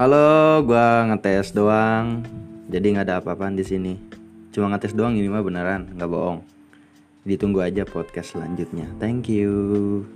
Halo, gua ngetes doang. Jadi nggak ada apa-apaan di sini. Cuma ngetes doang ini mah beneran, nggak bohong. Ditunggu aja podcast selanjutnya. Thank you.